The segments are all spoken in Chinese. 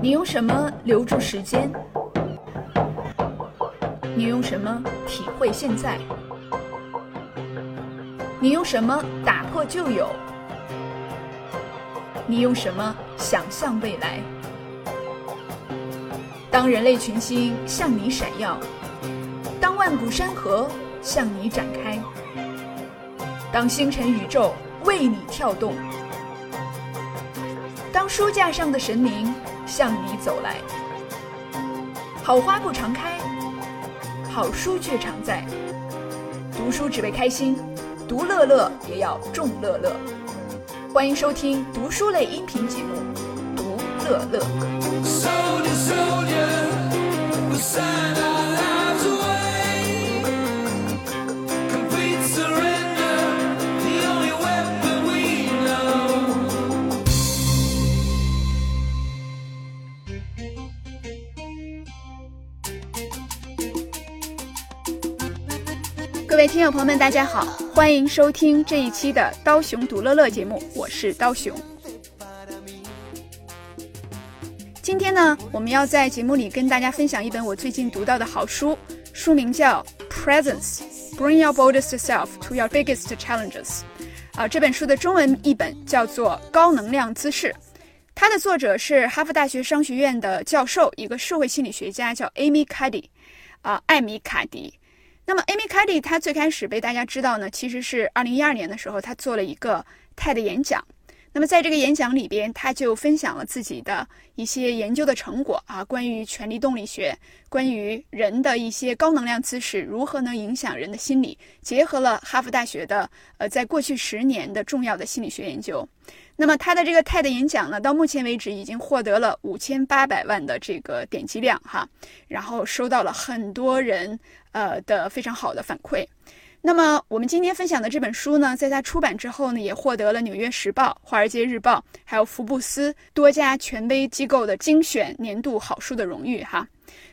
你用什么留住时间？你用什么体会现在？你用什么打破旧有？你用什么想象未来？当人类群星向你闪耀，当万古山河向你展开，当星辰宇宙为你跳动，当书架上的神明向你走来，好花不常开，好书却常在。读书只为开心，读乐乐也要众乐乐。欢迎收听读书类音频节目《读乐乐》。位听友朋友们，大家好，欢迎收听这一期的《刀熊读乐乐》节目，我是刀熊。今天呢，我们要在节目里跟大家分享一本我最近读到的好书，书名叫《Presence: Bring Your Boldest Self to Your Biggest Challenges》。啊，这本书的中文译本叫做《高能量姿势》，它的作者是哈佛大学商学院的教授，一个社会心理学家，叫 Amy Cuddy，啊，艾米卡迪。那么，Amy Cuddy 她最开始被大家知道呢，其实是二零一二年的时候，她做了一个 TED 演讲。那么，在这个演讲里边，他就分享了自己的一些研究的成果啊，关于权力动力学，关于人的一些高能量姿势如何能影响人的心理，结合了哈佛大学的呃，在过去十年的重要的心理学研究。那么，他的这个 TED 演讲呢，到目前为止已经获得了五千八百万的这个点击量哈，然后收到了很多人呃的非常好的反馈。那么，我们今天分享的这本书呢，在它出版之后呢，也获得了《纽约时报》《华尔街日报》还有福布斯多家权威机构的精选年度好书的荣誉哈。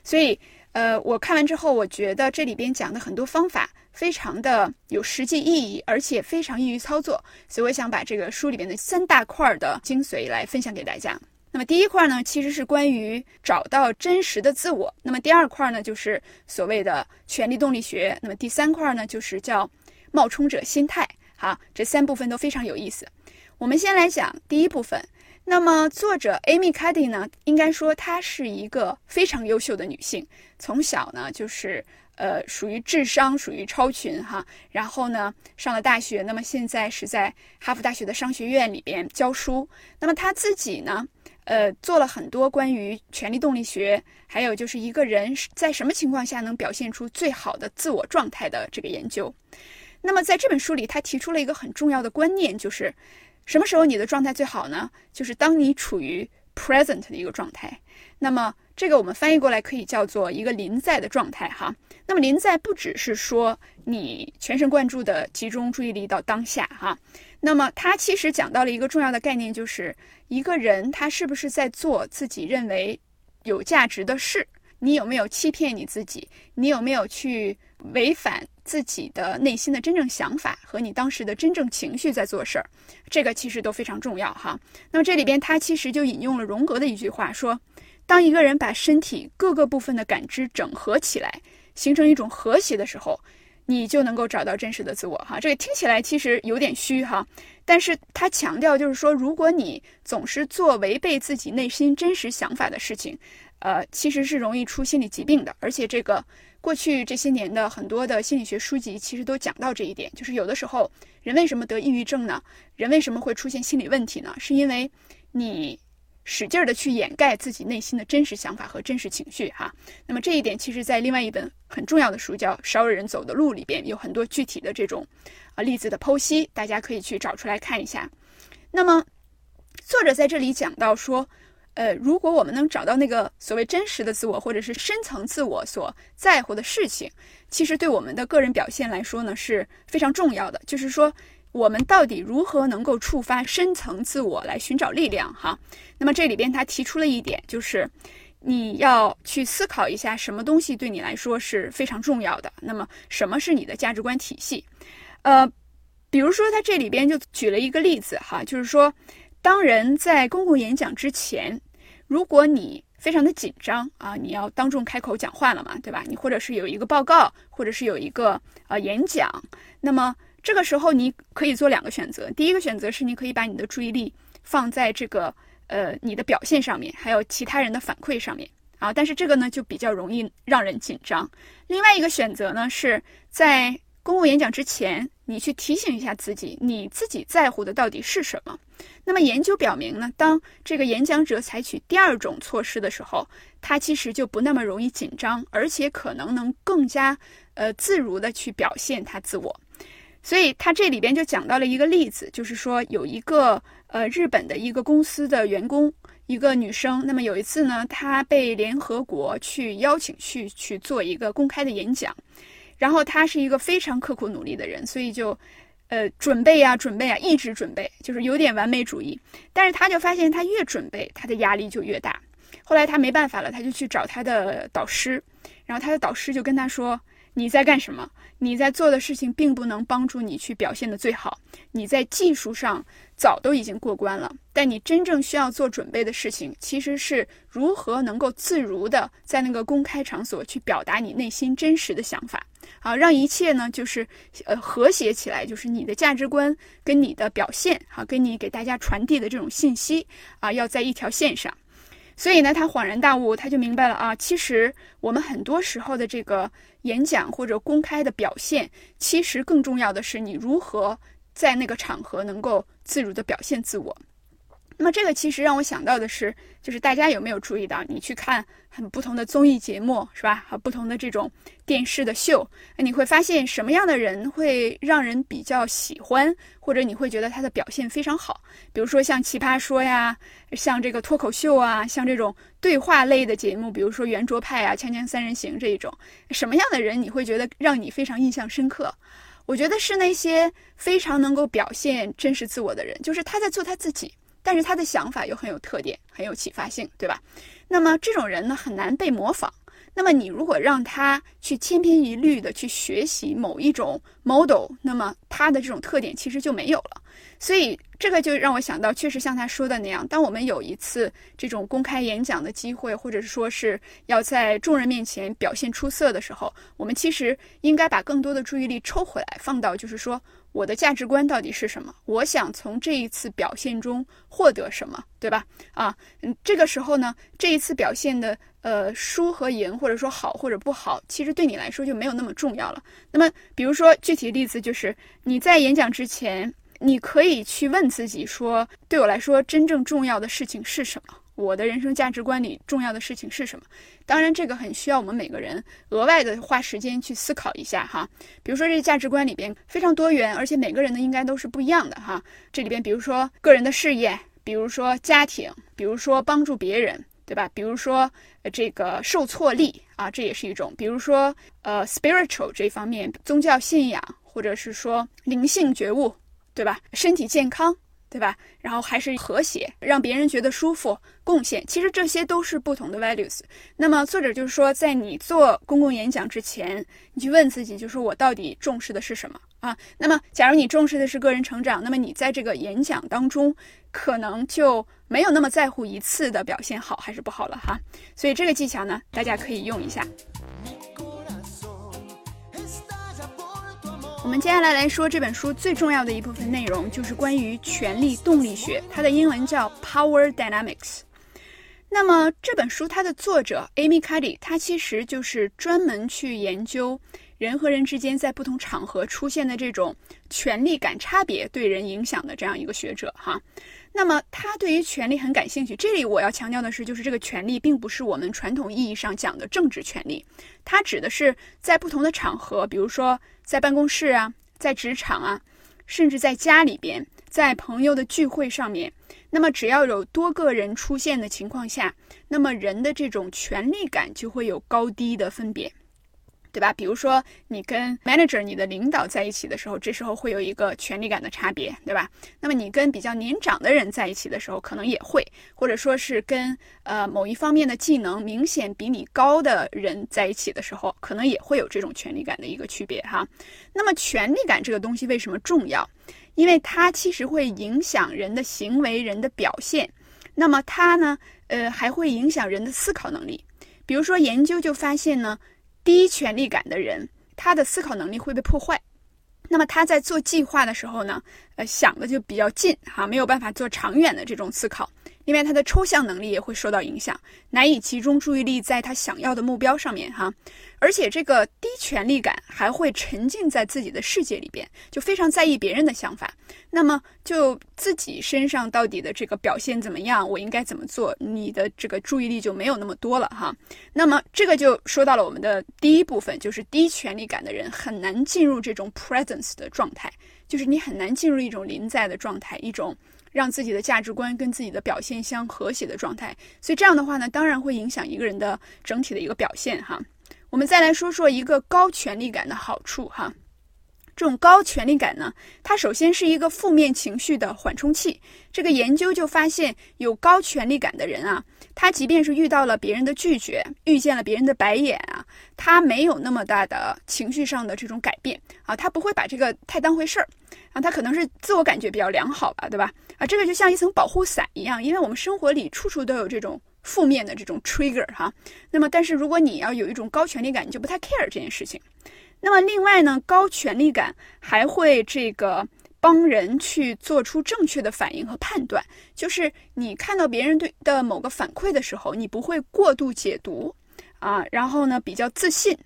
所以，呃，我看完之后，我觉得这里边讲的很多方法非常的有实际意义，而且非常易于操作。所以，我想把这个书里边的三大块的精髓来分享给大家。那么第一块呢，其实是关于找到真实的自我。那么第二块呢，就是所谓的权力动力学。那么第三块呢，就是叫冒充者心态。好，这三部分都非常有意思。我们先来讲第一部分。那么作者 Amy Cuddy 呢，应该说她是一个非常优秀的女性，从小呢就是呃属于智商属于超群哈。然后呢上了大学，那么现在是在哈佛大学的商学院里边教书。那么她自己呢？呃，做了很多关于权力动力学，还有就是一个人在什么情况下能表现出最好的自我状态的这个研究。那么在这本书里，他提出了一个很重要的观念，就是什么时候你的状态最好呢？就是当你处于 present 的一个状态。那么这个我们翻译过来可以叫做一个临在的状态哈。那么临在不只是说你全神贯注的集中注意力到当下哈。那么他其实讲到了一个重要的概念，就是一个人他是不是在做自己认为有价值的事？你有没有欺骗你自己？你有没有去违反自己的内心的真正想法和你当时的真正情绪在做事儿？这个其实都非常重要哈。那么这里边他其实就引用了荣格的一句话，说：当一个人把身体各个部分的感知整合起来，形成一种和谐的时候。你就能够找到真实的自我哈，这个听起来其实有点虚哈，但是他强调就是说，如果你总是做违背自己内心真实想法的事情，呃，其实是容易出心理疾病的。而且这个过去这些年的很多的心理学书籍其实都讲到这一点，就是有的时候人为什么得抑郁症呢？人为什么会出现心理问题呢？是因为你。使劲儿的去掩盖自己内心的真实想法和真实情绪，哈。那么这一点，其实在另外一本很重要的书叫《少有人走的路》里边，有很多具体的这种啊例子的剖析，大家可以去找出来看一下。那么作者在这里讲到说，呃，如果我们能找到那个所谓真实的自我，或者是深层自我所在乎的事情，其实对我们的个人表现来说呢是非常重要的。就是说。我们到底如何能够触发深层自我来寻找力量？哈，那么这里边他提出了一点，就是你要去思考一下，什么东西对你来说是非常重要的。那么什么是你的价值观体系？呃，比如说他这里边就举了一个例子，哈，就是说，当人在公共演讲之前，如果你非常的紧张啊，你要当众开口讲话了嘛，对吧？你或者是有一个报告，或者是有一个呃演讲，那么这个时候你可以做两个选择。第一个选择是你可以把你的注意力放在这个呃你的表现上面，还有其他人的反馈上面啊，但是这个呢就比较容易让人紧张。另外一个选择呢是在公共演讲之前，你去提醒一下自己，你自己在乎的到底是什么。那么研究表明呢，当这个演讲者采取第二种措施的时候，他其实就不那么容易紧张，而且可能能更加呃自如的去表现他自我。所以他这里边就讲到了一个例子，就是说有一个呃日本的一个公司的员工，一个女生。那么有一次呢，她被联合国去邀请去去做一个公开的演讲，然后她是一个非常刻苦努力的人，所以就。呃，准备呀，准备啊，一直准备，就是有点完美主义。但是他就发现，他越准备，他的压力就越大。后来他没办法了，他就去找他的导师，然后他的导师就跟他说。你在干什么？你在做的事情并不能帮助你去表现的最好。你在技术上早都已经过关了，但你真正需要做准备的事情，其实是如何能够自如的在那个公开场所去表达你内心真实的想法，啊，让一切呢就是呃和谐起来，就是你的价值观跟你的表现，哈，跟你给大家传递的这种信息啊，要在一条线上。所以呢，他恍然大悟，他就明白了啊，其实我们很多时候的这个演讲或者公开的表现，其实更重要的是你如何在那个场合能够自如的表现自我。那么这个其实让我想到的是，就是大家有没有注意到，你去看很不同的综艺节目，是吧？和不同的这种电视的秀，你会发现什么样的人会让人比较喜欢，或者你会觉得他的表现非常好。比如说像《奇葩说》呀，像这个脱口秀啊，像这种对话类的节目，比如说《圆桌派》啊，《锵锵三人行》这一种，什么样的人你会觉得让你非常印象深刻？我觉得是那些非常能够表现真实自我的人，就是他在做他自己。但是他的想法又很有特点，很有启发性，对吧？那么这种人呢，很难被模仿。那么你如果让他去千篇一律的去学习某一种 model，那么他的这种特点其实就没有了。所以这个就让我想到，确实像他说的那样，当我们有一次这种公开演讲的机会，或者是说是要在众人面前表现出色的时候，我们其实应该把更多的注意力抽回来，放到就是说。我的价值观到底是什么？我想从这一次表现中获得什么，对吧？啊，嗯，这个时候呢，这一次表现的呃输和赢，或者说好或者不好，其实对你来说就没有那么重要了。那么，比如说具体例子就是你在演讲之前，你可以去问自己说，对我来说真正重要的事情是什么？我的人生价值观里重要的事情是什么？当然，这个很需要我们每个人额外的花时间去思考一下哈。比如说，这价值观里边非常多元，而且每个人呢应该都是不一样的哈。这里边，比如说个人的事业，比如说家庭，比如说帮助别人，对吧？比如说这个受挫力啊，这也是一种。比如说呃，spiritual 这方面，宗教信仰，或者是说灵性觉悟，对吧？身体健康。对吧？然后还是和谐，让别人觉得舒服，贡献，其实这些都是不同的 values。那么作者就是说，在你做公共演讲之前，你去问自己，就是我到底重视的是什么啊？那么，假如你重视的是个人成长，那么你在这个演讲当中，可能就没有那么在乎一次的表现好还是不好了哈。所以这个技巧呢，大家可以用一下。我们接下来来说这本书最重要的一部分内容，就是关于权力动力学，它的英文叫 Power Dynamics。那么这本书它的作者 Amy Cuddy，他其实就是专门去研究人和人之间在不同场合出现的这种权力感差别对人影响的这样一个学者哈。那么他对于权力很感兴趣。这里我要强调的是，就是这个权力并不是我们传统意义上讲的政治权利，它指的是在不同的场合，比如说在办公室啊，在职场啊，甚至在家里边，在朋友的聚会上面，那么只要有多个人出现的情况下，那么人的这种权力感就会有高低的分别。对吧？比如说，你跟 manager、你的领导在一起的时候，这时候会有一个权力感的差别，对吧？那么你跟比较年长的人在一起的时候，可能也会，或者说是跟呃某一方面的技能明显比你高的人在一起的时候，可能也会有这种权力感的一个区别哈。那么权力感这个东西为什么重要？因为它其实会影响人的行为、人的表现。那么它呢，呃，还会影响人的思考能力。比如说，研究就发现呢，低权力感的人，他的思考能力会被破坏。那么他在做计划的时候呢，呃，想的就比较近哈，没有办法做长远的这种思考。另外，他的抽象能力也会受到影响，难以集中注意力在他想要的目标上面哈。而且，这个低权力感还会沉浸在自己的世界里边，就非常在意别人的想法。那么，就自己身上到底的这个表现怎么样，我应该怎么做，你的这个注意力就没有那么多了哈。那么，这个就说到了我们的第一部分，就是低权力感的人很难进入这种 presence 的状态，就是你很难进入一种临在的状态，一种。让自己的价值观跟自己的表现相和谐的状态，所以这样的话呢，当然会影响一个人的整体的一个表现哈。我们再来说说一个高权力感的好处哈。这种高权力感呢，它首先是一个负面情绪的缓冲器。这个研究就发现，有高权力感的人啊，他即便是遇到了别人的拒绝，遇见了别人的白眼啊，他没有那么大的情绪上的这种改变啊，他不会把这个太当回事儿啊，他可能是自我感觉比较良好吧，对吧？啊，这个就像一层保护伞一样，因为我们生活里处处都有这种负面的这种 trigger 哈。那么，但是如果你要有一种高权力感，你就不太 care 这件事情。那么另外呢，高权力感还会这个帮人去做出正确的反应和判断，就是你看到别人对的某个反馈的时候，你不会过度解读啊，然后呢比较自信，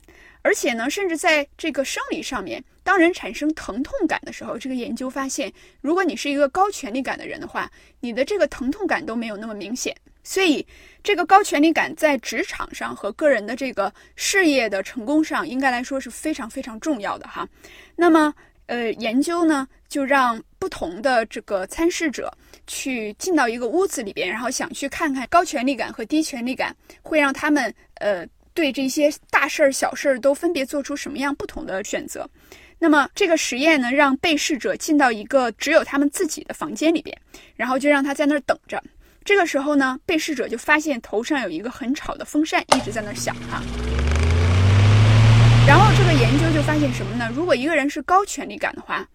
而且呢，甚至在这个生理上面，当人产生疼痛感的时候，这个研究发现，如果你是一个高权力感的人的话，你的这个疼痛感都没有那么明显。所以，这个高权力感在职场上和个人的这个事业的成功上，应该来说是非常非常重要的哈。那么，呃，研究呢，就让不同的这个参试者去进到一个屋子里边，然后想去看看高权力感和低权力感会让他们呃对这些大事儿、小事儿都分别做出什么样不同的选择。那么，这个实验呢，让被试者进到一个只有他们自己的房间里边，然后就让他在那儿等着。这个时候呢，被试者就发现头上有一个很吵的风扇一直在那儿响哈。然后这个研究就发现什么呢？如果一个人是高权力感的话，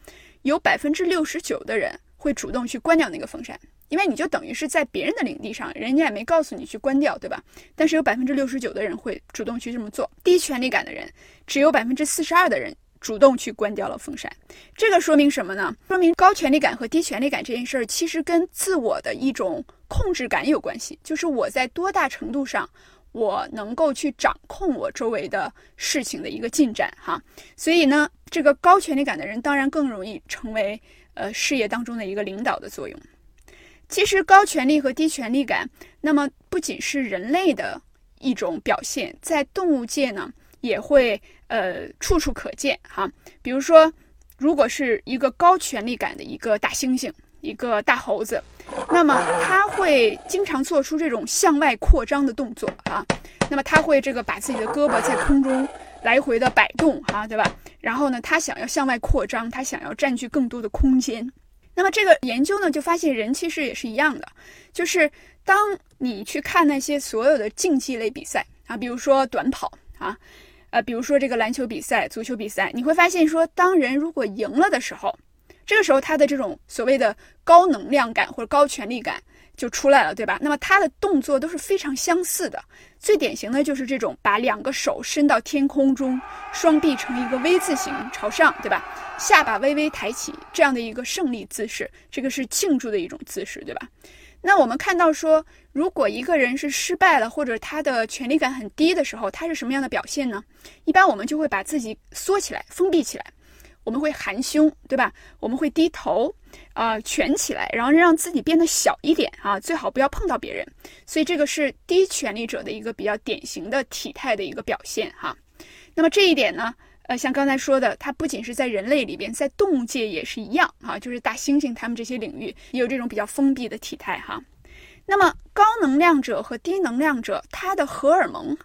有百分之六十九的人会主动去关掉那个风扇，因为你就等于是在别人的领地上，人家也没告诉你去关掉，对吧？但是有百分之六十九的人会主动去这么做。低权力感的人，只有百分之四十二的人。主动去关掉了风扇，这个说明什么呢？说明高权力感和低权力感这件事儿，其实跟自我的一种控制感有关系。就是我在多大程度上，我能够去掌控我周围的事情的一个进展哈。所以呢，这个高权力感的人，当然更容易成为呃事业当中的一个领导的作用。其实高权力和低权力感，那么不仅是人类的一种表现，在动物界呢。也会呃处处可见哈，比如说，如果是一个高权力感的一个大猩猩，一个大猴子，那么他会经常做出这种向外扩张的动作啊，那么他会这个把自己的胳膊在空中来回的摆动哈，对吧？然后呢，他想要向外扩张，他想要占据更多的空间。那么这个研究呢，就发现人其实也是一样的，就是当你去看那些所有的竞技类比赛啊，比如说短跑啊。呃，比如说这个篮球比赛、足球比赛，你会发现说，当人如果赢了的时候，这个时候他的这种所谓的高能量感或者高权力感就出来了，对吧？那么他的动作都是非常相似的，最典型的就是这种把两个手伸到天空中，双臂成一个 V 字形朝上，对吧？下巴微微抬起，这样的一个胜利姿势，这个是庆祝的一种姿势，对吧？那我们看到说，如果一个人是失败了，或者他的权力感很低的时候，他是什么样的表现呢？一般我们就会把自己缩起来、封闭起来，我们会含胸，对吧？我们会低头，啊，蜷起来，然后让自己变得小一点啊，最好不要碰到别人。所以这个是低权力者的一个比较典型的体态的一个表现哈。那么这一点呢？呃，像刚才说的，它不仅是在人类里边，在动物界也是一样啊，就是大猩猩它们这些领域也有这种比较封闭的体态哈。那么高能量者和低能量者，它的荷尔蒙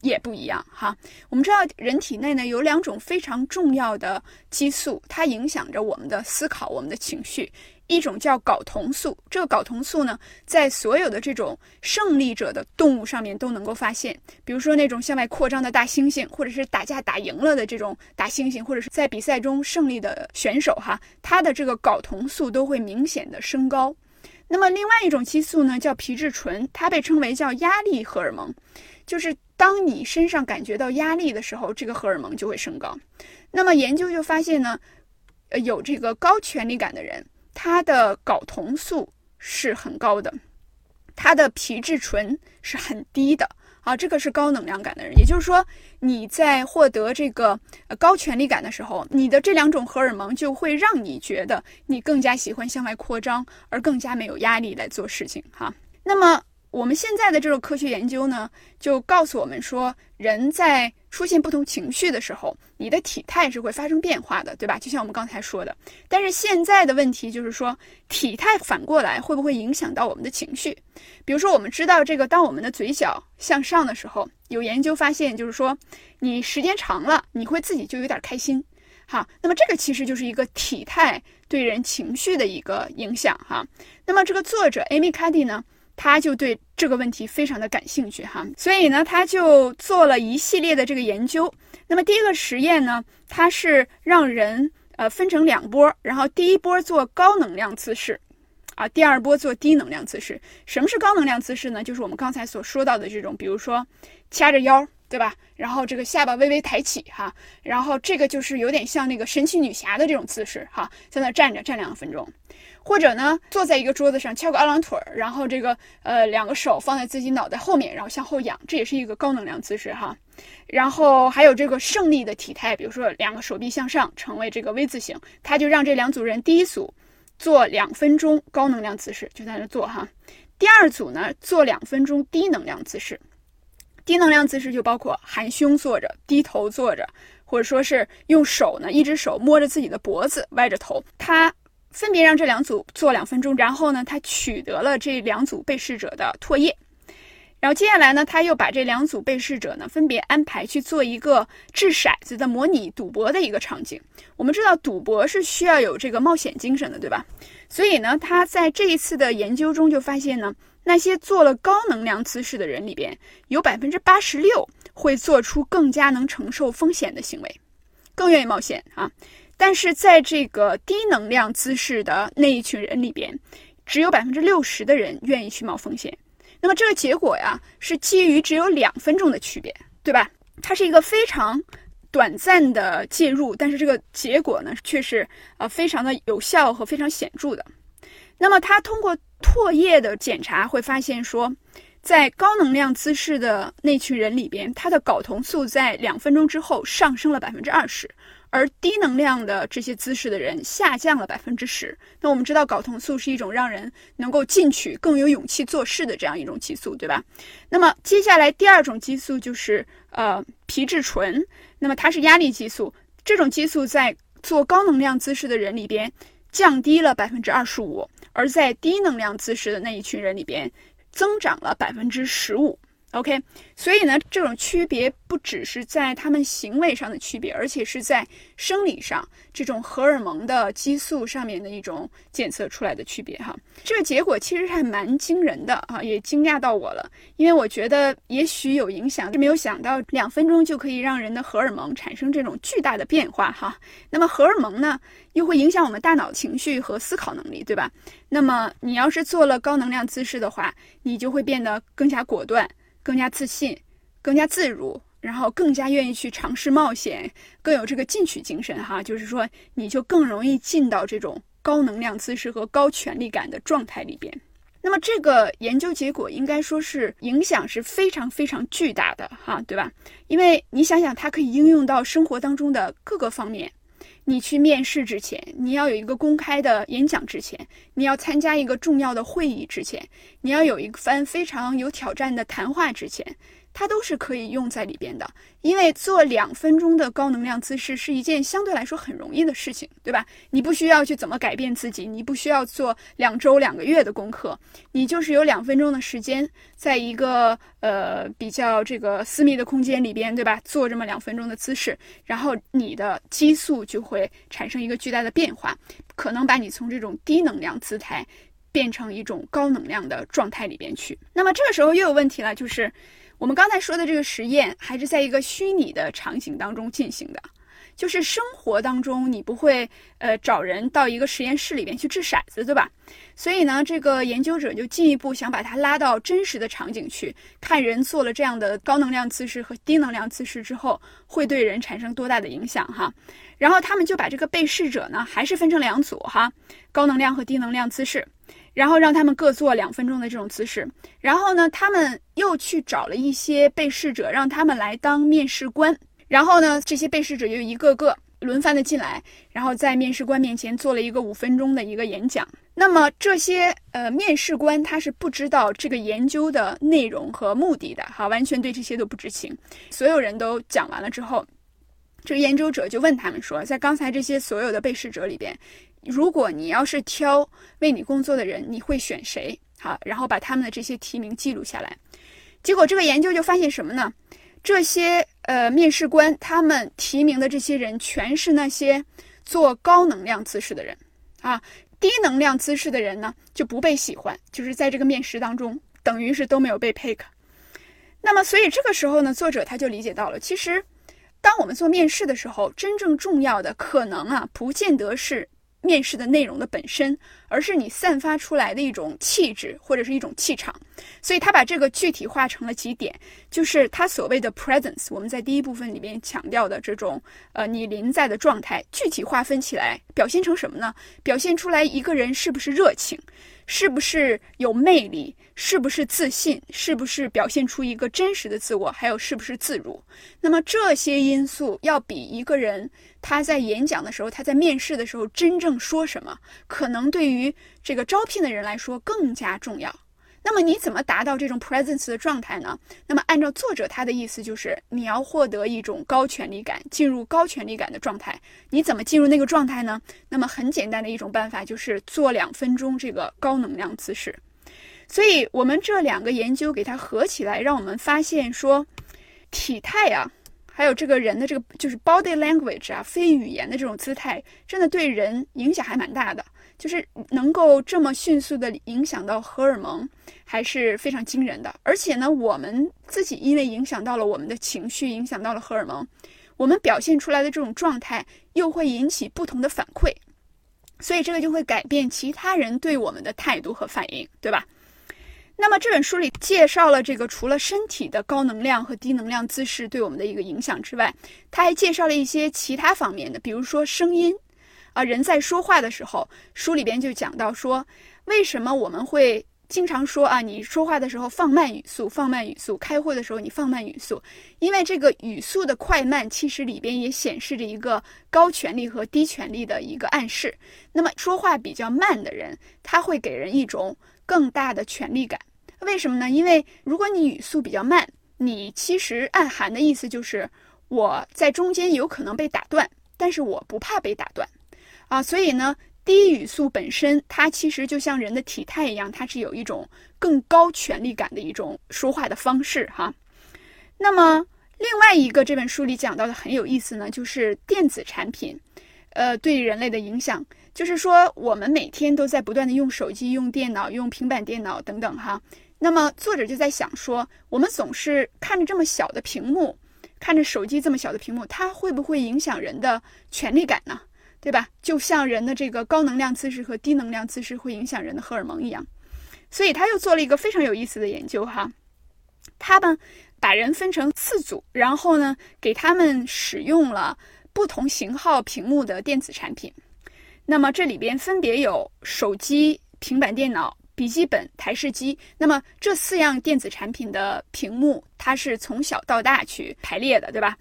也不一样哈。我们知道人体内呢有两种非常重要的激素，它影响着我们的思考、我们的情绪。一种叫睾酮素，这个睾酮素呢，在所有的这种胜利者的动物上面都能够发现。比如说那种向外扩张的大猩猩，或者是打架打赢了的这种大猩猩，或者是在比赛中胜利的选手哈，他的这个睾酮素都会明显的升高。那么另外一种激素呢，叫皮质醇，它被称为叫压力荷尔蒙，就是当你身上感觉到压力的时候，这个荷尔蒙就会升高。那么研究就发现呢，呃，有这个高权力感的人，它的睾酮素是很高的，它的皮质醇是很低的。啊，这个是高能量感的人，也就是说，你在获得这个呃高权力感的时候，你的这两种荷尔蒙就会让你觉得你更加喜欢向外扩张，而更加没有压力来做事情。哈，那么。我们现在的这种科学研究呢，就告诉我们说，人在出现不同情绪的时候，你的体态是会发生变化的，对吧？就像我们刚才说的。但是现在的问题就是说，体态反过来会不会影响到我们的情绪？比如说，我们知道这个，当我们的嘴角向上的时候，有研究发现，就是说，你时间长了，你会自己就有点开心。哈，那么这个其实就是一个体态对人情绪的一个影响。哈，那么这个作者 Amy Cuddy 呢？他就对这个问题非常的感兴趣哈，所以呢，他就做了一系列的这个研究。那么第一个实验呢，他是让人呃分成两波，然后第一波做高能量姿势，啊，第二波做低能量姿势。什么是高能量姿势呢？就是我们刚才所说到的这种，比如说掐着腰，对吧？然后这个下巴微微抬起哈，然后这个就是有点像那个神奇女侠的这种姿势哈，在那站着站两分钟。或者呢，坐在一个桌子上翘个二郎腿儿，然后这个呃两个手放在自己脑袋后面，然后向后仰，这也是一个高能量姿势哈。然后还有这个胜利的体态，比如说两个手臂向上，成为这个 V 字形，他就让这两组人第一组做两分钟高能量姿势，就在那做哈。第二组呢做两分钟低能量姿势，低能量姿势就包括含胸坐着、低头坐着，或者说是用手呢一只手摸着自己的脖子，歪着头，他。分别让这两组做两分钟，然后呢，他取得了这两组被试者的唾液，然后接下来呢，他又把这两组被试者呢分别安排去做一个掷骰子的模拟赌博的一个场景。我们知道赌博是需要有这个冒险精神的，对吧？所以呢，他在这一次的研究中就发现呢，那些做了高能量姿势的人里边，有百分之八十六会做出更加能承受风险的行为，更愿意冒险啊。但是在这个低能量姿势的那一群人里边，只有百分之六十的人愿意去冒风险。那么这个结果呀，是基于只有两分钟的区别，对吧？它是一个非常短暂的介入，但是这个结果呢，却是呃非常的有效和非常显著的。那么他通过唾液的检查会发现说，在高能量姿势的那群人里边，他的睾酮素在两分钟之后上升了百分之二十。而低能量的这些姿势的人下降了百分之十。那我们知道，睾酮素是一种让人能够进取、更有勇气做事的这样一种激素，对吧？那么接下来第二种激素就是呃皮质醇，那么它是压力激素。这种激素在做高能量姿势的人里边降低了百分之二十五，而在低能量姿势的那一群人里边增长了百分之十五。OK，所以呢，这种区别不只是在他们行为上的区别，而且是在生理上这种荷尔蒙的激素上面的一种检测出来的区别哈。这个结果其实还蛮惊人的啊，也惊讶到我了，因为我觉得也许有影响，没有想到两分钟就可以让人的荷尔蒙产生这种巨大的变化哈。那么荷尔蒙呢，又会影响我们大脑情绪和思考能力，对吧？那么你要是做了高能量姿势的话，你就会变得更加果断。更加自信，更加自如，然后更加愿意去尝试冒险，更有这个进取精神哈。就是说，你就更容易进到这种高能量姿势和高权力感的状态里边。那么这个研究结果应该说是影响是非常非常巨大的哈，对吧？因为你想想，它可以应用到生活当中的各个方面。你去面试之前，你要有一个公开的演讲之前，你要参加一个重要的会议之前，你要有一番非常有挑战的谈话之前。它都是可以用在里边的，因为做两分钟的高能量姿势是一件相对来说很容易的事情，对吧？你不需要去怎么改变自己，你不需要做两周两个月的功课，你就是有两分钟的时间，在一个呃比较这个私密的空间里边，对吧？做这么两分钟的姿势，然后你的激素就会产生一个巨大的变化，可能把你从这种低能量姿态变成一种高能量的状态里边去。那么这个时候又有问题了，就是。我们刚才说的这个实验还是在一个虚拟的场景当中进行的，就是生活当中你不会呃找人到一个实验室里边去掷骰子，对吧？所以呢，这个研究者就进一步想把它拉到真实的场景去看，人做了这样的高能量姿势和低能量姿势之后，会对人产生多大的影响哈。然后他们就把这个被试者呢，还是分成两组哈，高能量和低能量姿势。然后让他们各做两分钟的这种姿势，然后呢，他们又去找了一些被试者，让他们来当面试官。然后呢，这些被试者就一个个轮番的进来，然后在面试官面前做了一个五分钟的一个演讲。那么这些呃面试官他是不知道这个研究的内容和目的的，哈，完全对这些都不知情。所有人都讲完了之后，这个研究者就问他们说，在刚才这些所有的被试者里边。如果你要是挑为你工作的人，你会选谁？好，然后把他们的这些提名记录下来。结果这个研究就发现什么呢？这些呃面试官他们提名的这些人，全是那些做高能量姿势的人啊，低能量姿势的人呢就不被喜欢，就是在这个面试当中，等于是都没有被 pick。那么，所以这个时候呢，作者他就理解到了，其实当我们做面试的时候，真正重要的可能啊，不见得是。面试的内容的本身，而是你散发出来的一种气质或者是一种气场，所以他把这个具体化成了几点，就是他所谓的 presence。我们在第一部分里面强调的这种，呃，你临在的状态，具体划分起来，表现成什么呢？表现出来一个人是不是热情。是不是有魅力？是不是自信？是不是表现出一个真实的自我？还有是不是自如？那么这些因素要比一个人他在演讲的时候，他在面试的时候真正说什么，可能对于于这个招聘的人来说更加重要。那么你怎么达到这种 presence 的状态呢？那么按照作者他的意思，就是你要获得一种高权力感，进入高权力感的状态。你怎么进入那个状态呢？那么很简单的一种办法就是做两分钟这个高能量姿势。所以我们这两个研究给它合起来，让我们发现说，体态啊，还有这个人的这个就是 body language 啊，非语言的这种姿态，真的对人影响还蛮大的。就是能够这么迅速的影响到荷尔蒙，还是非常惊人的。而且呢，我们自己因为影响到了我们的情绪，影响到了荷尔蒙，我们表现出来的这种状态又会引起不同的反馈，所以这个就会改变其他人对我们的态度和反应，对吧？那么这本书里介绍了这个除了身体的高能量和低能量姿势对我们的一个影响之外，他还介绍了一些其他方面的，比如说声音。啊，人在说话的时候，书里边就讲到说，为什么我们会经常说啊，你说话的时候放慢语速，放慢语速；开会的时候你放慢语速，因为这个语速的快慢，其实里边也显示着一个高权力和低权力的一个暗示。那么说话比较慢的人，他会给人一种更大的权力感。为什么呢？因为如果你语速比较慢，你其实暗含的意思就是我在中间有可能被打断，但是我不怕被打断。啊，所以呢，低语速本身它其实就像人的体态一样，它是有一种更高权力感的一种说话的方式哈。那么另外一个这本书里讲到的很有意思呢，就是电子产品，呃，对人类的影响，就是说我们每天都在不断的用手机、用电脑、用平板电脑等等哈。那么作者就在想说，我们总是看着这么小的屏幕，看着手机这么小的屏幕，它会不会影响人的权力感呢？对吧？就像人的这个高能量姿势和低能量姿势会影响人的荷尔蒙一样，所以他又做了一个非常有意思的研究哈。他们把人分成四组，然后呢，给他们使用了不同型号屏幕的电子产品。那么这里边分别有手机、平板电脑、笔记本、台式机。那么这四样电子产品的屏幕，它是从小到大去排列的，对吧？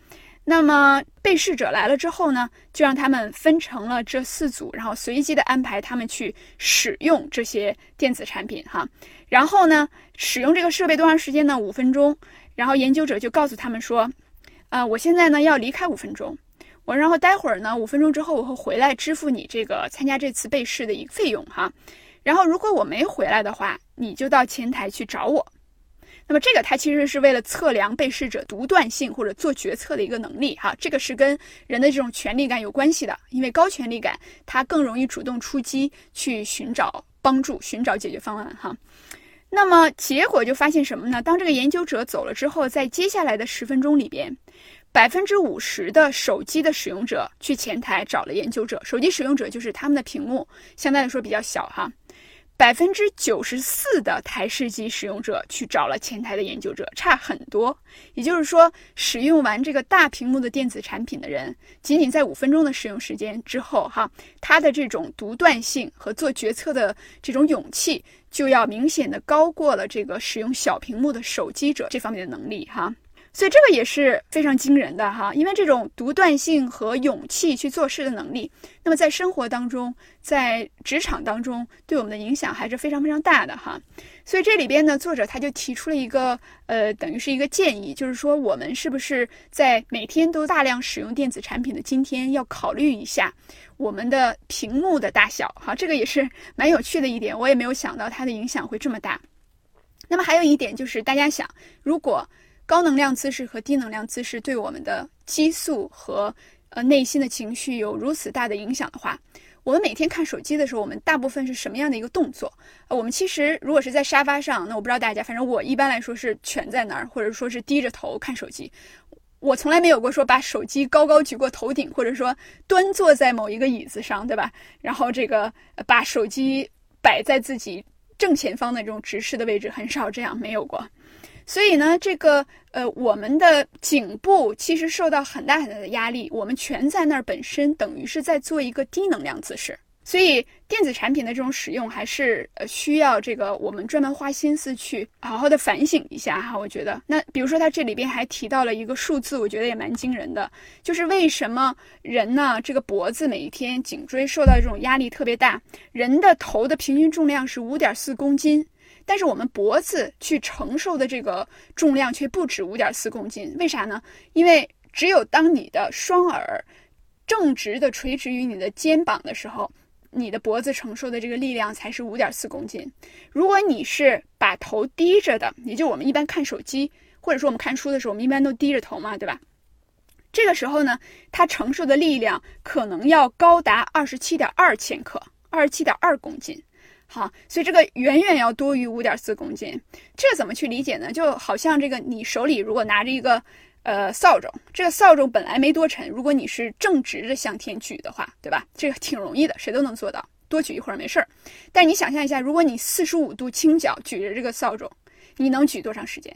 那么被试者来了之后呢，就让他们分成了这四组，然后随机的安排他们去使用这些电子产品哈。然后呢，使用这个设备多长时间呢？五分钟。然后研究者就告诉他们说，啊，我现在呢要离开五分钟，我然后待会儿呢五分钟之后我会回来支付你这个参加这次被试的一个费用哈。然后如果我没回来的话，你就到前台去找我。那么这个它其实是为了测量被试者独断性或者做决策的一个能力哈，这个是跟人的这种权力感有关系的，因为高权力感它更容易主动出击去寻找帮助、寻找解决方案哈。那么结果就发现什么呢？当这个研究者走了之后，在接下来的十分钟里边，百分之五十的手机的使用者去前台找了研究者，手机使用者就是他们的屏幕相对来说比较小哈。百分之九十四的台式机使用者去找了前台的研究者，差很多。也就是说，使用完这个大屏幕的电子产品的人，仅仅在五分钟的使用时间之后，哈，他的这种独断性和做决策的这种勇气，就要明显的高过了这个使用小屏幕的手机者这方面的能力，哈。所以这个也是非常惊人的哈，因为这种独断性和勇气去做事的能力，那么在生活当中，在职场当中，对我们的影响还是非常非常大的哈。所以这里边呢，作者他就提出了一个呃，等于是一个建议，就是说我们是不是在每天都大量使用电子产品的今天，要考虑一下我们的屏幕的大小哈。这个也是蛮有趣的一点，我也没有想到它的影响会这么大。那么还有一点就是，大家想，如果高能量姿势和低能量姿势对我们的激素和呃内心的情绪有如此大的影响的话，我们每天看手机的时候，我们大部分是什么样的一个动作？呃，我们其实如果是在沙发上，那我不知道大家，反正我一般来说是蜷在那儿，或者说是低着头看手机。我从来没有过说把手机高高举过头顶，或者说端坐在某一个椅子上，对吧？然后这个把手机摆在自己正前方的这种直视的位置，很少这样，没有过。所以呢，这个呃，我们的颈部其实受到很大很大的压力，我们蜷在那儿本身等于是在做一个低能量姿势。所以电子产品的这种使用还是呃需要这个我们专门花心思去好好的反省一下哈。我觉得，那比如说他这里边还提到了一个数字，我觉得也蛮惊人的，就是为什么人呢这个脖子每一天颈椎受到这种压力特别大，人的头的平均重量是五点四公斤。但是我们脖子去承受的这个重量却不止五点四公斤，为啥呢？因为只有当你的双耳正直的垂直于你的肩膀的时候，你的脖子承受的这个力量才是五点四公斤。如果你是把头低着的，也就我们一般看手机或者说我们看书的时候，我们一般都低着头嘛，对吧？这个时候呢，它承受的力量可能要高达二十七点二千克，二十七点二公斤。好，所以这个远远要多于五点四公斤，这怎么去理解呢？就好像这个你手里如果拿着一个呃扫帚，这个扫帚本来没多沉，如果你是正直着向天举的话，对吧？这个挺容易的，谁都能做到，多举一会儿没事儿。但你想象一下，如果你四十五度倾角举着这个扫帚，你能举多长时间？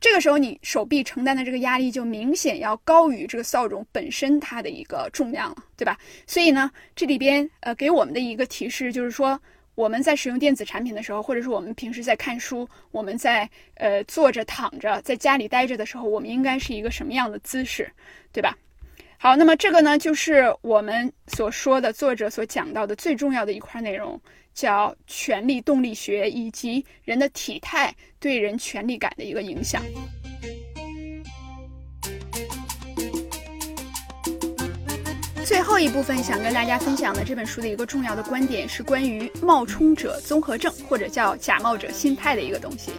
这个时候你手臂承担的这个压力就明显要高于这个扫帚本身它的一个重量了，对吧？所以呢，这里边呃给我们的一个提示就是说。我们在使用电子产品的时候，或者是我们平时在看书，我们在呃坐着、躺着，在家里待着的时候，我们应该是一个什么样的姿势，对吧？好，那么这个呢，就是我们所说的作者所讲到的最重要的一块内容，叫权力动力学以及人的体态对人权力感的一个影响。最后一部分想跟大家分享的这本书的一个重要的观点是关于冒充者综合症，或者叫假冒者心态的一个东西。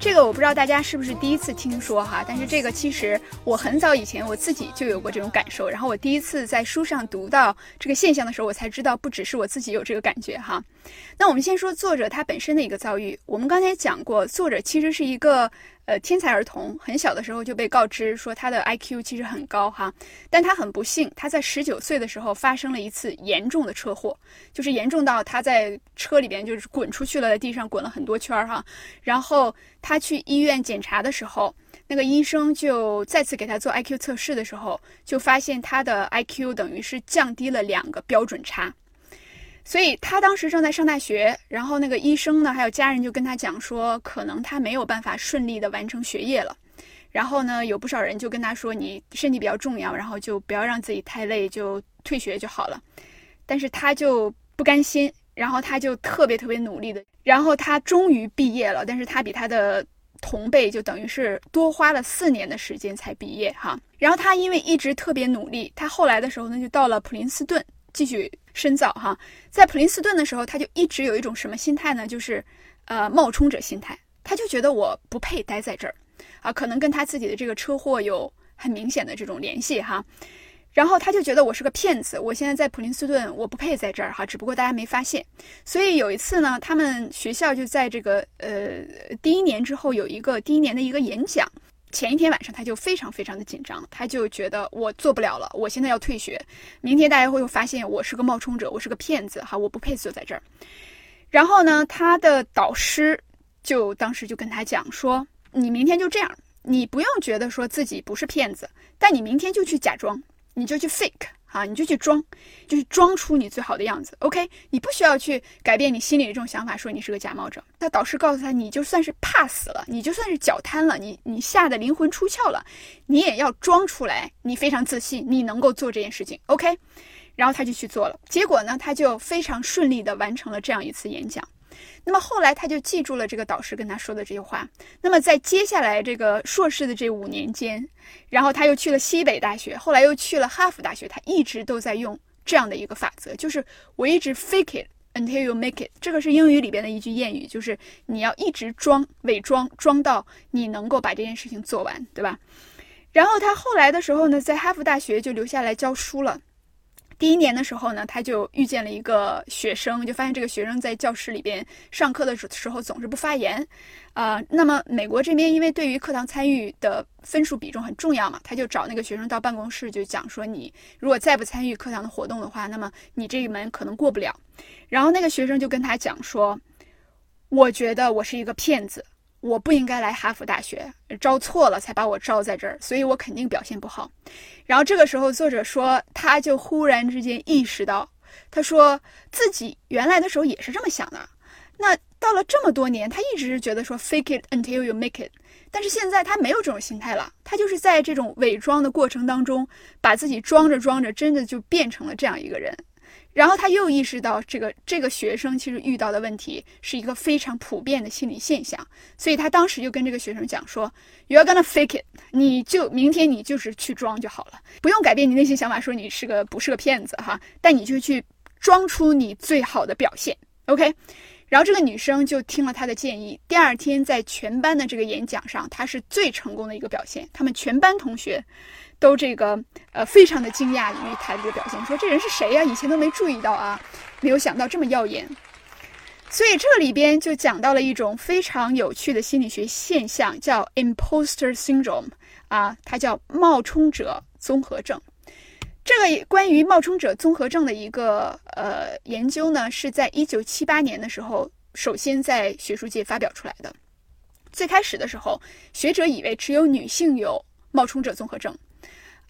这个我不知道大家是不是第一次听说哈，但是这个其实我很早以前我自己就有过这种感受。然后我第一次在书上读到这个现象的时候，我才知道不只是我自己有这个感觉哈。那我们先说作者他本身的一个遭遇。我们刚才讲过，作者其实是一个。呃，天才儿童很小的时候就被告知说他的 IQ 其实很高哈，但他很不幸，他在十九岁的时候发生了一次严重的车祸，就是严重到他在车里边就是滚出去了，在地上滚了很多圈儿哈。然后他去医院检查的时候，那个医生就再次给他做 IQ 测试的时候，就发现他的 IQ 等于是降低了两个标准差。所以他当时正在上大学，然后那个医生呢，还有家人就跟他讲说，可能他没有办法顺利的完成学业了。然后呢，有不少人就跟他说，你身体比较重要，然后就不要让自己太累，就退学就好了。但是他就不甘心，然后他就特别特别努力的，然后他终于毕业了。但是他比他的同辈就等于是多花了四年的时间才毕业哈。然后他因为一直特别努力，他后来的时候呢，就到了普林斯顿继续。深造哈，在普林斯顿的时候，他就一直有一种什么心态呢？就是，呃，冒充者心态。他就觉得我不配待在这儿，啊，可能跟他自己的这个车祸有很明显的这种联系哈。然后他就觉得我是个骗子，我现在在普林斯顿，我不配在这儿哈。只不过大家没发现。所以有一次呢，他们学校就在这个呃第一年之后有一个第一年的一个演讲。前一天晚上他就非常非常的紧张，他就觉得我做不了了，我现在要退学，明天大家会发现我是个冒充者，我是个骗子，哈，我不配坐在这儿。然后呢，他的导师就当时就跟他讲说：“你明天就这样，你不用觉得说自己不是骗子，但你明天就去假装，你就去 fake。”啊，你就去装，就是装出你最好的样子。OK，你不需要去改变你心里的这种想法，说你是个假冒者。那导师告诉他，你就算是怕死了，你就算是脚瘫了，你你吓得灵魂出窍了，你也要装出来，你非常自信，你能够做这件事情。OK，然后他就去做了，结果呢，他就非常顺利的完成了这样一次演讲。那么后来他就记住了这个导师跟他说的这句话。那么在接下来这个硕士的这五年间，然后他又去了西北大学，后来又去了哈佛大学，他一直都在用这样的一个法则，就是我一直 fake it until you make it。这个是英语里边的一句谚语，就是你要一直装伪装，装到你能够把这件事情做完，对吧？然后他后来的时候呢，在哈佛大学就留下来教书了。第一年的时候呢，他就遇见了一个学生，就发现这个学生在教室里边上课的时候总是不发言，啊，那么美国这边因为对于课堂参与的分数比重很重要嘛，他就找那个学生到办公室就讲说，你如果再不参与课堂的活动的话，那么你这一门可能过不了。然后那个学生就跟他讲说，我觉得我是一个骗子。我不应该来哈佛大学，招错了才把我招在这儿，所以我肯定表现不好。然后这个时候，作者说，他就忽然之间意识到，他说自己原来的时候也是这么想的。那到了这么多年，他一直是觉得说 fake it until you make it，但是现在他没有这种心态了，他就是在这种伪装的过程当中，把自己装着装着，真的就变成了这样一个人。然后他又意识到，这个这个学生其实遇到的问题是一个非常普遍的心理现象，所以他当时就跟这个学生讲说：“You're gonna fake it，你就明天你就是去装就好了，不用改变你内心想法，说你是个不是个骗子哈，但你就去装出你最好的表现，OK。”然后这个女生就听了他的建议，第二天在全班的这个演讲上，她是最成功的一个表现，他们全班同学。都这个呃，非常的惊讶于他的这个表现，说这人是谁呀？以前都没注意到啊，没有想到这么耀眼。所以这里边就讲到了一种非常有趣的心理学现象，叫 imposter syndrome 啊，它叫冒充者综合症。这个关于冒充者综合症的一个呃研究呢，是在一九七八年的时候首先在学术界发表出来的。最开始的时候，学者以为只有女性有冒充者综合症。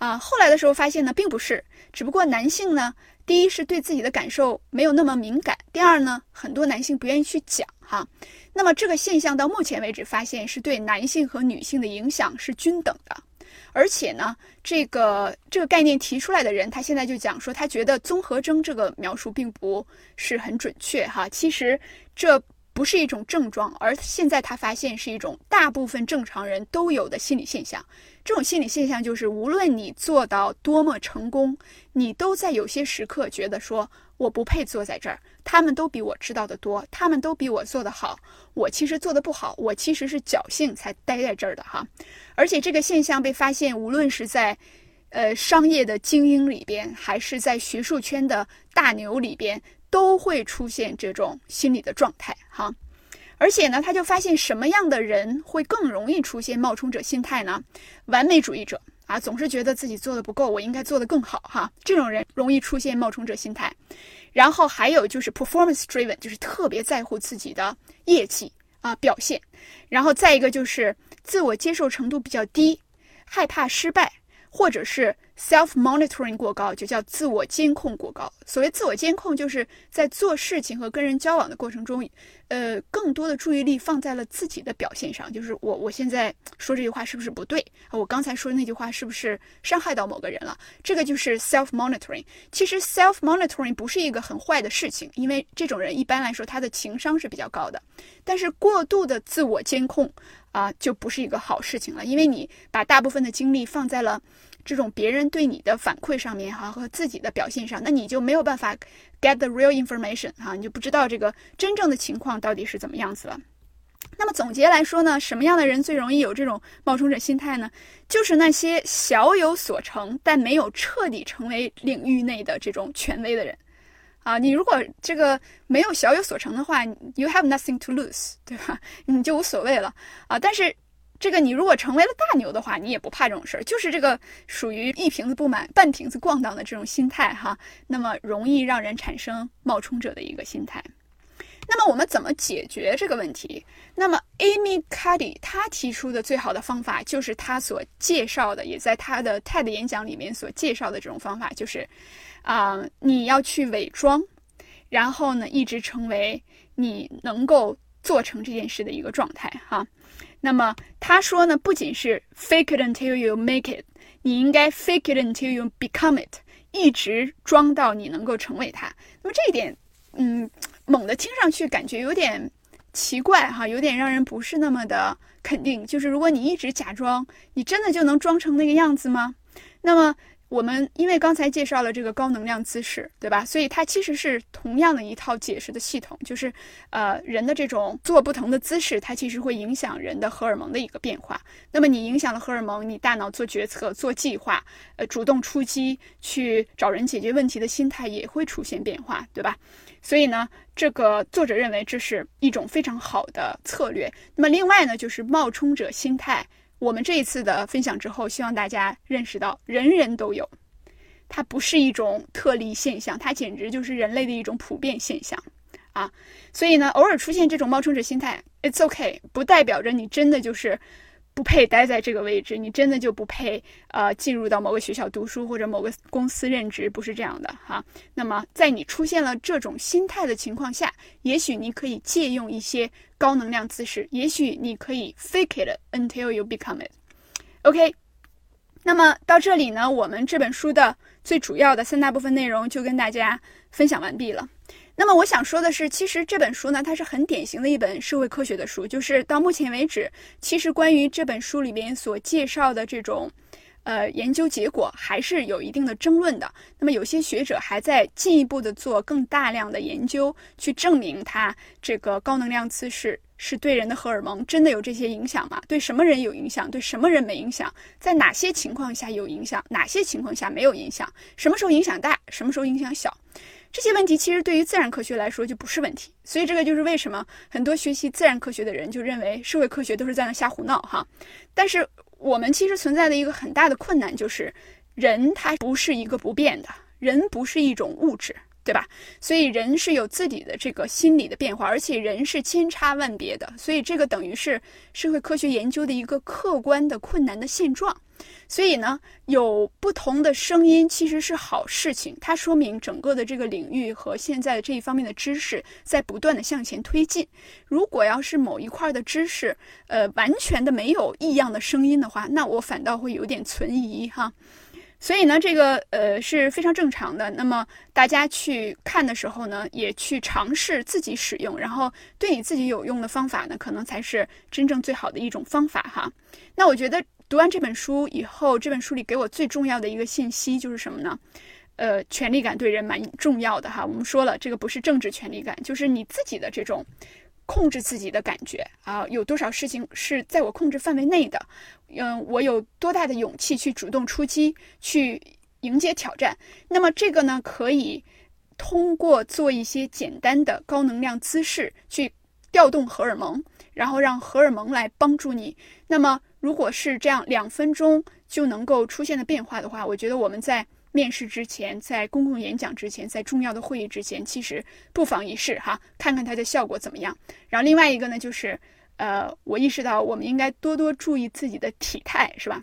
啊，后来的时候发现呢，并不是，只不过男性呢，第一是对自己的感受没有那么敏感，第二呢，很多男性不愿意去讲哈。那么这个现象到目前为止发现是对男性和女性的影响是均等的，而且呢，这个这个概念提出来的人，他现在就讲说，他觉得综合征这个描述并不是很准确哈。其实这。不是一种症状，而现在他发现是一种大部分正常人都有的心理现象。这种心理现象就是，无论你做到多么成功，你都在有些时刻觉得说我不配坐在这儿。他们都比我知道的多，他们都比我做得好，我其实做的不好，我其实是侥幸才待在这儿的哈。而且这个现象被发现，无论是在呃商业的精英里边，还是在学术圈的大牛里边。都会出现这种心理的状态哈，而且呢，他就发现什么样的人会更容易出现冒充者心态呢？完美主义者啊，总是觉得自己做的不够，我应该做得更好哈，这种人容易出现冒充者心态。然后还有就是 performance driven，就是特别在乎自己的业绩啊表现。然后再一个就是自我接受程度比较低，害怕失败，或者是。Self monitoring 过高就叫自我监控过高。所谓自我监控，就是在做事情和跟人交往的过程中，呃，更多的注意力放在了自己的表现上。就是我我现在说这句话是不是不对？我刚才说的那句话是不是伤害到某个人了？这个就是 self monitoring。其实 self monitoring 不是一个很坏的事情，因为这种人一般来说他的情商是比较高的。但是过度的自我监控啊，就不是一个好事情了，因为你把大部分的精力放在了。这种别人对你的反馈上面哈和自己的表现上，那你就没有办法 get the real information 哈，你就不知道这个真正的情况到底是怎么样子了。那么总结来说呢，什么样的人最容易有这种冒充者心态呢？就是那些小有所成但没有彻底成为领域内的这种权威的人啊。你如果这个没有小有所成的话，you have nothing to lose，对吧？你就无所谓了啊。但是。这个你如果成为了大牛的话，你也不怕这种事儿，就是这个属于一瓶子不满半瓶子咣当的这种心态哈，那么容易让人产生冒充者的一个心态。那么我们怎么解决这个问题？那么 Amy Cuddy 他提出的最好的方法就是他所介绍的，也在他的 TED 演讲里面所介绍的这种方法，就是啊，你要去伪装，然后呢，一直成为你能够做成这件事的一个状态哈。那么他说呢，不仅是 fake it until you make it，你应该 fake it until you become it，一直装到你能够成为它。那么这一点，嗯，猛的听上去感觉有点奇怪哈，有点让人不是那么的肯定。就是如果你一直假装，你真的就能装成那个样子吗？那么。我们因为刚才介绍了这个高能量姿势，对吧？所以它其实是同样的一套解释的系统，就是呃人的这种做不同的姿势，它其实会影响人的荷尔蒙的一个变化。那么你影响了荷尔蒙，你大脑做决策、做计划、呃主动出击去找人解决问题的心态也会出现变化，对吧？所以呢，这个作者认为这是一种非常好的策略。那么另外呢，就是冒充者心态。我们这一次的分享之后，希望大家认识到，人人都有，它不是一种特例现象，它简直就是人类的一种普遍现象啊！所以呢，偶尔出现这种冒充者心态，it's okay，不代表着你真的就是。不配待在这个位置，你真的就不配呃进入到某个学校读书或者某个公司任职，不是这样的哈。那么在你出现了这种心态的情况下，也许你可以借用一些高能量姿势，也许你可以 fake it until you become it。OK，那么到这里呢，我们这本书的最主要的三大部分内容就跟大家分享完毕了。那么我想说的是，其实这本书呢，它是很典型的一本社会科学的书。就是到目前为止，其实关于这本书里面所介绍的这种，呃，研究结果还是有一定的争论的。那么有些学者还在进一步的做更大量的研究，去证明它这个高能量姿势是对人的荷尔蒙真的有这些影响吗？对什么人有影响？对什么人没影响？在哪些情况下有影响？哪些情况下没有影响？什么时候影响大？什么时候影响小？这些问题其实对于自然科学来说就不是问题，所以这个就是为什么很多学习自然科学的人就认为社会科学都是在那瞎胡闹哈。但是我们其实存在的一个很大的困难就是，人他不是一个不变的，人不是一种物质，对吧？所以人是有自己的这个心理的变化，而且人是千差万别的，所以这个等于是社会科学研究的一个客观的困难的现状。所以呢，有不同的声音其实是好事情，它说明整个的这个领域和现在的这一方面的知识在不断的向前推进。如果要是某一块的知识，呃，完全的没有异样的声音的话，那我反倒会有点存疑哈。所以呢，这个呃是非常正常的。那么大家去看的时候呢，也去尝试自己使用，然后对你自己有用的方法呢，可能才是真正最好的一种方法哈。那我觉得。读完这本书以后，这本书里给我最重要的一个信息就是什么呢？呃，权力感对人蛮重要的哈。我们说了，这个不是政治权力感，就是你自己的这种控制自己的感觉啊。有多少事情是在我控制范围内的？嗯，我有多大的勇气去主动出击，去迎接挑战？那么这个呢，可以通过做一些简单的高能量姿势去调动荷尔蒙，然后让荷尔蒙来帮助你。那么如果是这样，两分钟就能够出现的变化的话，我觉得我们在面试之前，在公共演讲之前，在重要的会议之前，其实不妨一试哈，看看它的效果怎么样。然后另外一个呢，就是呃，我意识到我们应该多多注意自己的体态，是吧？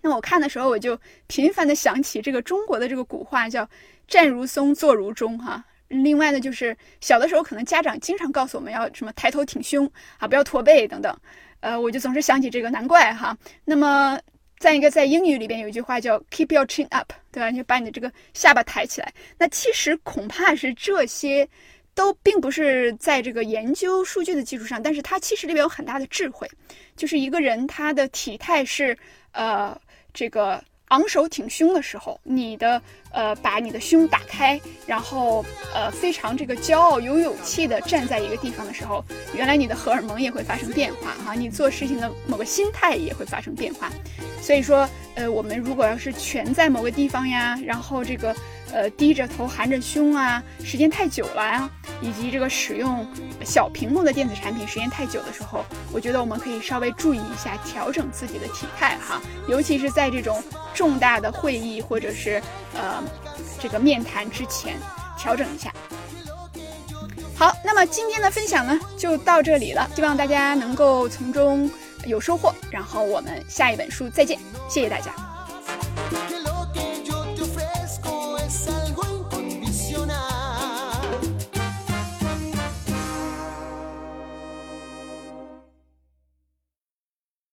那我看的时候，我就频繁的想起这个中国的这个古话，叫“站如松，坐如钟”哈。另外呢，就是小的时候可能家长经常告诉我们要什么抬头挺胸啊，不要驼背等等。呃，我就总是想起这个，难怪哈。那么，再一个，在英语里边有一句话叫 “keep your chin up”，对吧？就把你的这个下巴抬起来。那其实恐怕是这些都并不是在这个研究数据的基础上，但是它其实里边有很大的智慧，就是一个人他的体态是呃这个。昂首挺胸的时候，你的呃把你的胸打开，然后呃非常这个骄傲有勇气的站在一个地方的时候，原来你的荷尔蒙也会发生变化哈，你做事情的某个心态也会发生变化。所以说，呃，我们如果要是全在某个地方呀，然后这个呃低着头含着胸啊，时间太久了呀，以及这个使用小屏幕的电子产品时间太久的时候，我觉得我们可以稍微注意一下，调整自己的体态哈，尤其是在这种重大的会议或者是呃这个面谈之前，调整一下。好，那么今天的分享呢就到这里了，希望大家能够从中有收获。然后我们下一本书再见，谢谢大家。